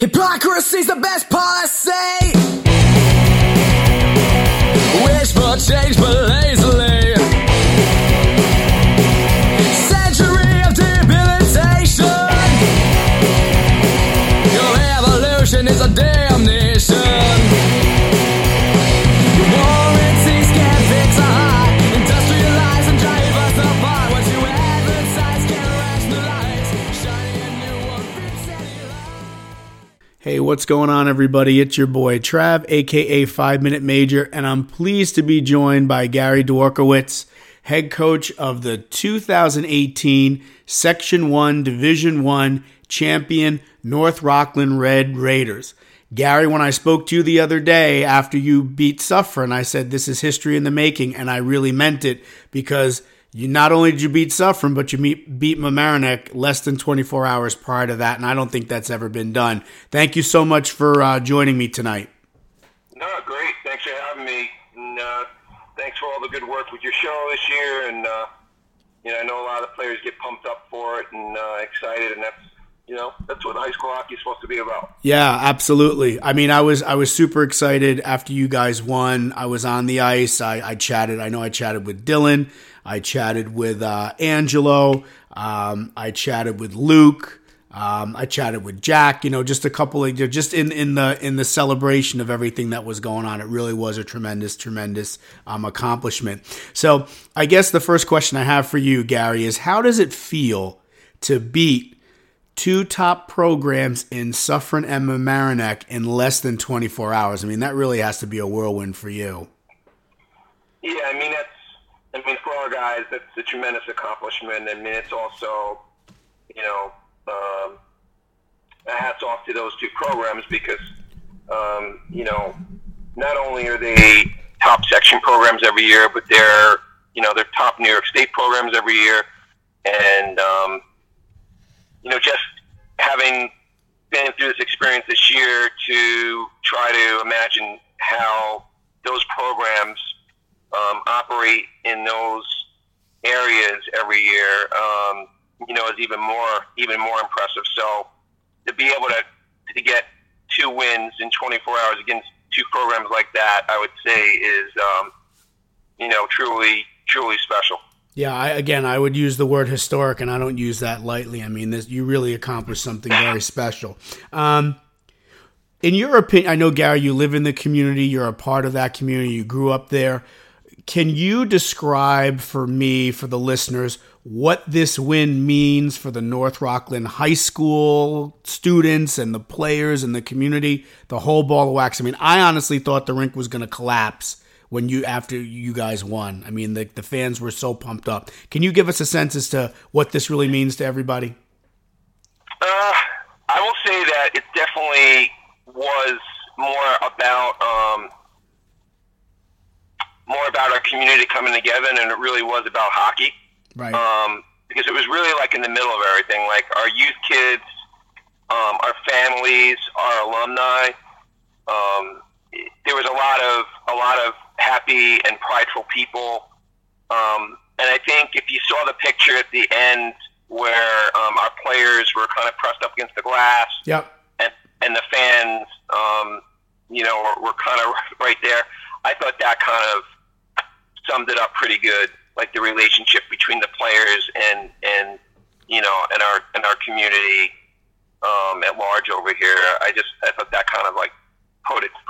Hypocrisy's the best policy. Wish for change, but lazily. Hey, what's going on, everybody? It's your boy Trav, aka Five Minute Major, and I'm pleased to be joined by Gary Dworkowitz, head coach of the 2018 Section 1 Division 1 champion North Rockland Red Raiders. Gary, when I spoke to you the other day after you beat Suffern, I said this is history in the making, and I really meant it because you not only did you beat Suffern, but you meet, beat Mamaroneck less than 24 hours prior to that, and I don't think that's ever been done. Thank you so much for uh, joining me tonight. No, great. Thanks for having me. And, uh, thanks for all the good work with your show this year. And uh, you know, I know a lot of players get pumped up for it and uh, excited, and that's you know that's what high school hockey is supposed to be about. Yeah, absolutely. I mean, I was I was super excited after you guys won. I was on the ice. I, I chatted. I know I chatted with Dylan. I chatted with uh, Angelo. Um, I chatted with Luke. Um, I chatted with Jack. You know, just a couple of just in in the in the celebration of everything that was going on. It really was a tremendous, tremendous um, accomplishment. So, I guess the first question I have for you, Gary, is how does it feel to beat two top programs in Suffern and Mamaroneck in less than 24 hours. I mean, that really has to be a whirlwind for you. Yeah, I mean that's I mean for our guys that's a tremendous accomplishment. I mean it's also you know um, hats off to those two programs because um, you know not only are they top section programs every year, but they're you know they're top New York State programs every year, and um, you know just having been through this experience this year to try to imagine how those programs um, operate in those areas every year, um, you know, is even more even more impressive. So to be able to to get two wins in 24 hours against two programs like that, I would say is um, you know truly truly special. Yeah, I, again, I would use the word historic, and I don't use that lightly. I mean, this, you really accomplished something very special. Um, in your opinion, I know Gary, you live in the community, you're a part of that community, you grew up there. Can you describe for me, for the listeners, what this win means for the North Rockland High School students and the players and the community, the whole ball of wax? I mean, I honestly thought the rink was going to collapse when you after you guys won. I mean, the the fans were so pumped up. Can you give us a sense as to what this really means to everybody? Uh, I will say that it definitely was more about um, more about our community coming together and it really was about hockey. Right. Um, because it was really like in the middle of everything. Like our youth kids, um, our families, our alumni. Um, there was a lot of a lot of happy and prideful people. Um, and I think if you saw the picture at the end where um, our players were kind of pressed up against the glass, Yep. and and the fans, um, you know, were, were kind of right there. I thought that kind of summed it up pretty good, like the relationship between the players and and you know and our and our community um, at large over here. I just I thought that kind of like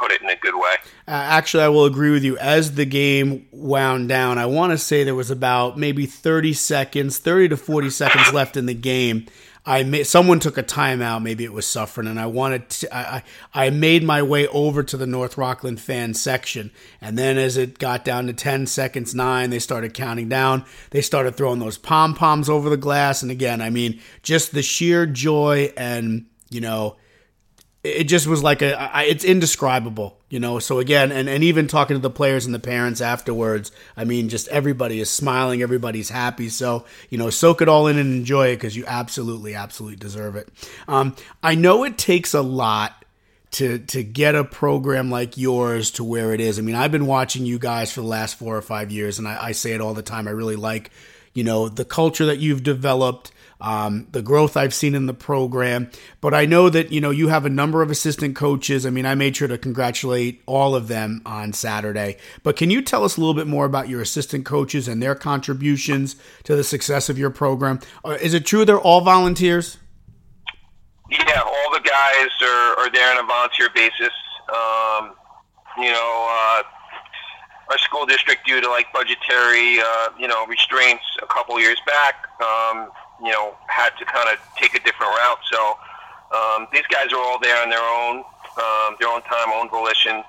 put it in a good way. Uh, actually, I will agree with you. As the game wound down, I want to say there was about maybe 30 seconds, 30 to 40 seconds left in the game. I made, someone took a timeout, maybe it was Suffern, and I wanted to, I, I made my way over to the North Rockland fan section, and then as it got down to 10 seconds, nine, they started counting down. They started throwing those pom poms over the glass, and again, I mean, just the sheer joy and you know it just was like a I, it's indescribable you know? So again and, and even talking to the players and the parents afterwards i mean just everybody is smiling everybody's happy. So you know soak it all in and enjoy it because you absolutely absolutely deserve it. Um, i know it takes a lot to to get a program like yours to where it is. I mean i've been watching you guys for the last four or five years and i, I say it all the time. I really like you know the culture that you've developed um, the growth I've seen in the program. But I know that you know you have a number of assistant coaches. I mean, I made sure to congratulate all of them on Saturday. But can you tell us a little bit more about your assistant coaches and their contributions to the success of your program? Uh, is it true they're all volunteers? Yeah, all the guys are, are there on a volunteer basis. Um, you know, uh, our school district, due to like budgetary, uh, you know, restraints a couple years back, um, you know, had to kind of take a different route. So um, these guys are all there on their own, um, their own time, own volition,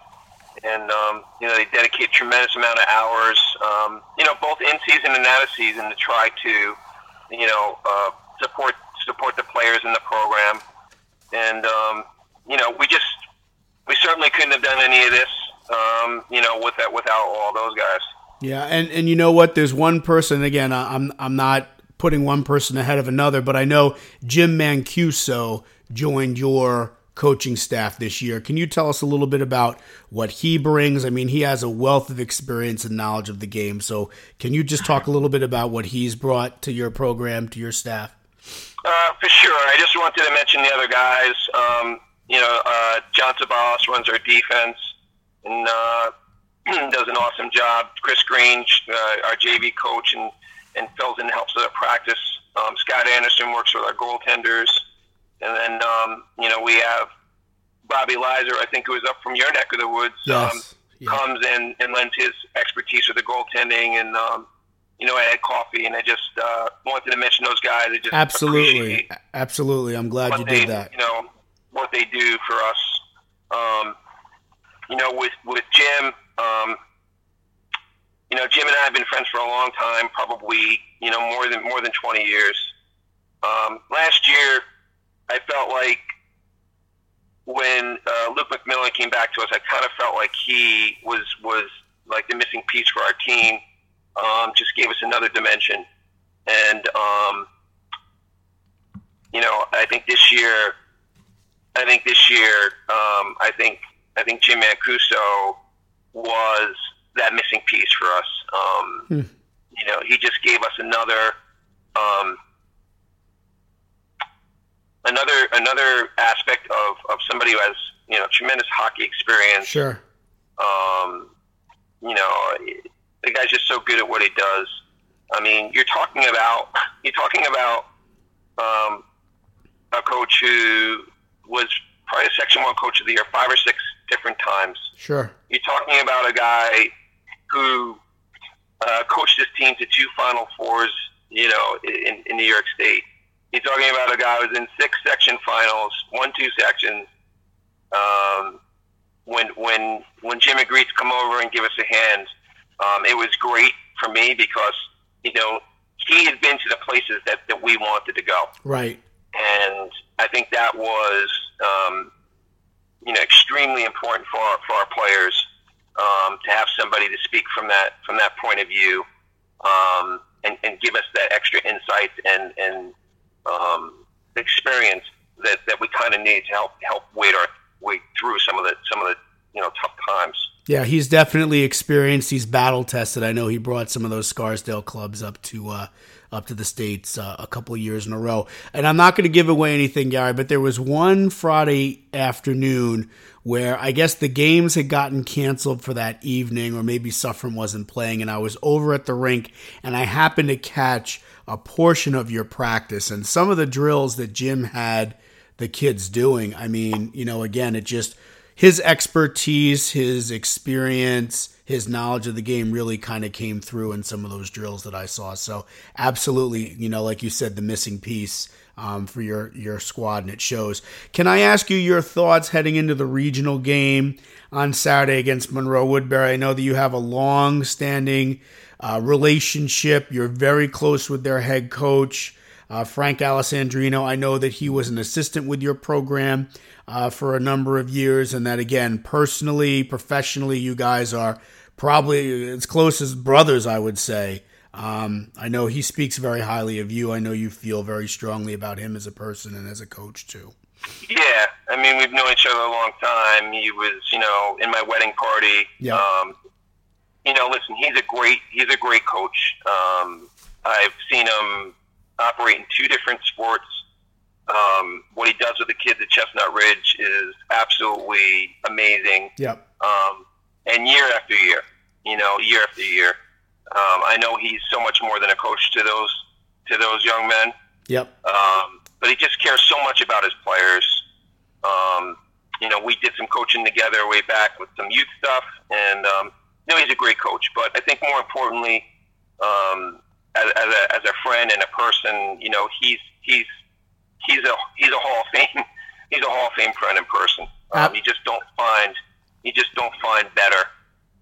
and um, you know, they dedicate tremendous amount of hours, um, you know, both in season and out of season to try to, you know, uh, support support the players in the program. And um, you know, we just we certainly couldn't have done any of this, um, you know, with that without all those guys. Yeah, and and you know what? There's one person again. I'm I'm not putting one person ahead of another, but I know Jim Mancuso joined your coaching staff this year. Can you tell us a little bit about what he brings? I mean, he has a wealth of experience and knowledge of the game. So, can you just talk a little bit about what he's brought to your program, to your staff? Uh, for sure. I just wanted to mention the other guys. Um, you know, uh, John Tabalas runs our defense and uh, does an awesome job. Chris Green, uh, our JV coach, and, and fills in and helps with our practice. Um, Scott Anderson works with our goaltenders. And then, um, you know, we have Bobby Lizer, I think, who is up from your neck of the woods. Um, Yeah. comes in and lends his expertise with the goaltending and um, you know I had coffee and I just uh, wanted to mention those guys. I just Absolutely, absolutely. I'm glad you they did that. you know what they do for us. Um, you know with with Jim, um, you know Jim and I have been friends for a long time, probably you know more than more than twenty years. Um, last year, I felt like when uh, Luke McMillan came back to us, I kind of felt like he was was like the missing piece for our team. Um, just gave us another dimension, and um, you know, I think this year, I think this year, um, I think I think Jim Mancuso was that missing piece for us. Um, Hmm. You know, he just gave us another. Um, another another aspect of, of somebody who has you know tremendous hockey experience. Sure. Um, you know, the guy's just so good at what he does. I mean, you're talking about you're talking about um, a coach who was probably a Section One Coach of the Year five or six different times. Sure. You're talking about a guy who uh, coached his team to two Final Fours, you know, in, in New York State. You're talking about a guy who was in six section finals, won two sections. Um, when when when Jim agreed to come over and give us a hand, um, it was great for me because you know he had been to the places that, that we wanted to go Right. and I think that was um, you know extremely important for our, for our players um, to have somebody to speak from that from that point of view um, and, and give us that extra insight and and um, experience that, that we kind of need to help help wade our way through some of the some of the you know tough times. Yeah, he's definitely experienced. He's battle tested. I know he brought some of those Scarsdale clubs up to uh, up to the states uh, a couple years in a row. And I'm not going to give away anything, Gary, but there was one Friday afternoon where I guess the games had gotten canceled for that evening, or maybe Suffern wasn't playing, and I was over at the rink, and I happened to catch a portion of your practice and some of the drills that Jim had the kids doing. I mean, you know, again, it just his expertise, his experience, his knowledge of the game really kind of came through in some of those drills that I saw. So, absolutely, you know, like you said, the missing piece um, for your your squad, and it shows. Can I ask you your thoughts heading into the regional game on Saturday against Monroe Woodbury? I know that you have a long-standing uh, relationship. You're very close with their head coach. Uh, Frank Alessandrino, I know that he was an assistant with your program uh, for a number of years, and that again, personally, professionally, you guys are probably as close as brothers, I would say. Um, I know he speaks very highly of you. I know you feel very strongly about him as a person and as a coach too. Yeah, I mean we've known each other a long time. He was, you know, in my wedding party. Yeah. Um, you know, listen, he's a great he's a great coach. Um, I've operate in two different sports. Um, what he does with the kids at Chestnut Ridge is absolutely amazing. Yep. Um, and year after year, you know, year after year, um, I know he's so much more than a coach to those to those young men. Yep. Um, but he just cares so much about his players. Um, you know, we did some coaching together way back with some youth stuff, and um, you know, he's a great coach. But I think more importantly, um, as, as a as a friend and a person, you know, he's he's he's a he's a Hall of Fame he's a Hall of Fame friend and person. Um, you just don't find you just don't find better,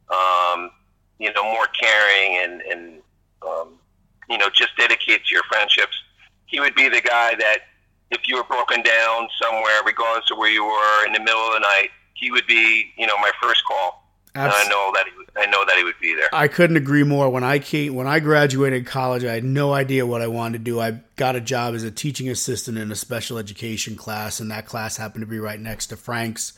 um, you know, more caring and and um, you know just dedicated to your friendships. He would be the guy that if you were broken down somewhere, regardless of where you were in the middle of the night, he would be you know my first call. And I know that he would, I know that he would be there. I couldn't agree more. When I came, when I graduated college, I had no idea what I wanted to do. I got a job as a teaching assistant in a special education class, and that class happened to be right next to Frank's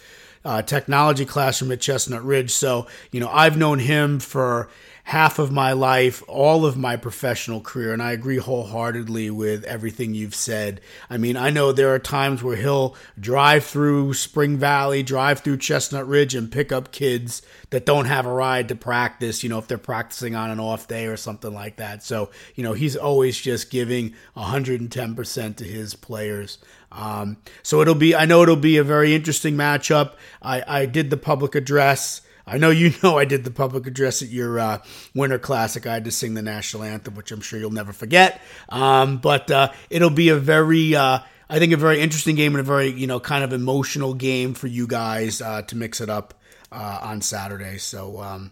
uh, technology classroom at Chestnut Ridge. So, you know, I've known him for half of my life, all of my professional career, and I agree wholeheartedly with everything you've said. I mean, I know there are times where he'll drive through Spring Valley, drive through Chestnut Ridge, and pick up kids that don't have a ride to practice, you know, if they're practicing on an off day or something like that. So, you know, he's always just giving 110% to his players. Um, so it'll be, I know it'll be a very interesting matchup. I, I did the public address. I know you know I did the public address at your uh, Winter Classic. I had to sing the national anthem, which I'm sure you'll never forget. Um, but uh, it'll be a very, uh, I think, a very interesting game and a very, you know, kind of emotional game for you guys uh, to mix it up uh, on Saturday. So, um,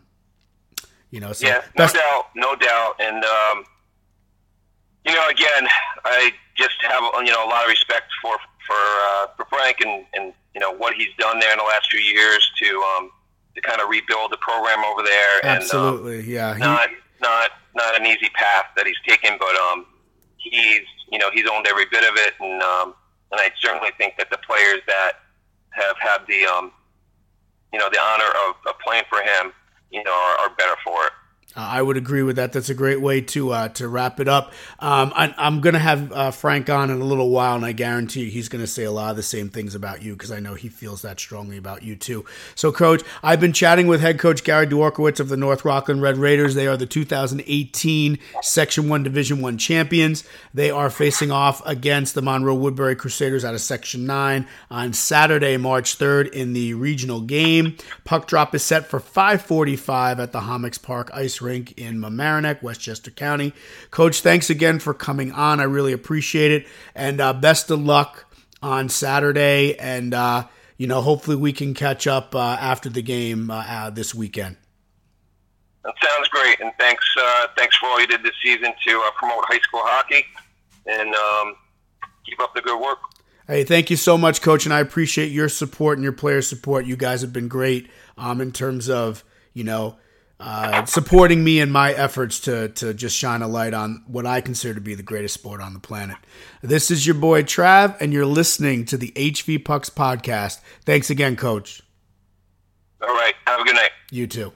you know, so Yeah, no best- doubt, no doubt. And um, you know, again, I just have you know a lot of respect for for uh, for Frank and and you know what he's done there in the last few years to um, to kind of rebuild the program over there. absolutely, yeah. He- um, not not not an easy path that he's taken, but um, he's you know he's owned every bit of it, and um, and I certainly think that the players that have had the um, you know the honor of, of playing for him, you know, are, are better for it. Uh, I would agree with that. That's a great way to uh, to wrap it up. Um, I, I'm going to have uh, Frank on in a little while, and I guarantee you he's going to say a lot of the same things about you because I know he feels that strongly about you too. So, Coach, I've been chatting with head coach Gary Dworkowitz of the North Rockland Red Raiders. They are the 2018 Section One Division One champions. They are facing off against the Monroe Woodbury Crusaders out of Section Nine on Saturday, March 3rd, in the regional game. Puck drop is set for 5:45 at the Hommocks Park Ice Rink in Mamaroneck, Westchester County. Coach, thanks again for coming on. I really appreciate it, and uh, best of luck on Saturday. And uh, you know, hopefully we can catch up uh, after the game uh, uh, this weekend. That sounds great, and thanks uh, thanks for all you did this season to uh, promote high school hockey, and um, keep up the good work. Hey, thank you so much, Coach, and I appreciate your support and your player support. You guys have been great um, in terms of you know uh, supporting me in my efforts to to just shine a light on what I consider to be the greatest sport on the planet. This is your boy Trav, and you're listening to the HV Pucks podcast. Thanks again, Coach. All right, have a good night. You too.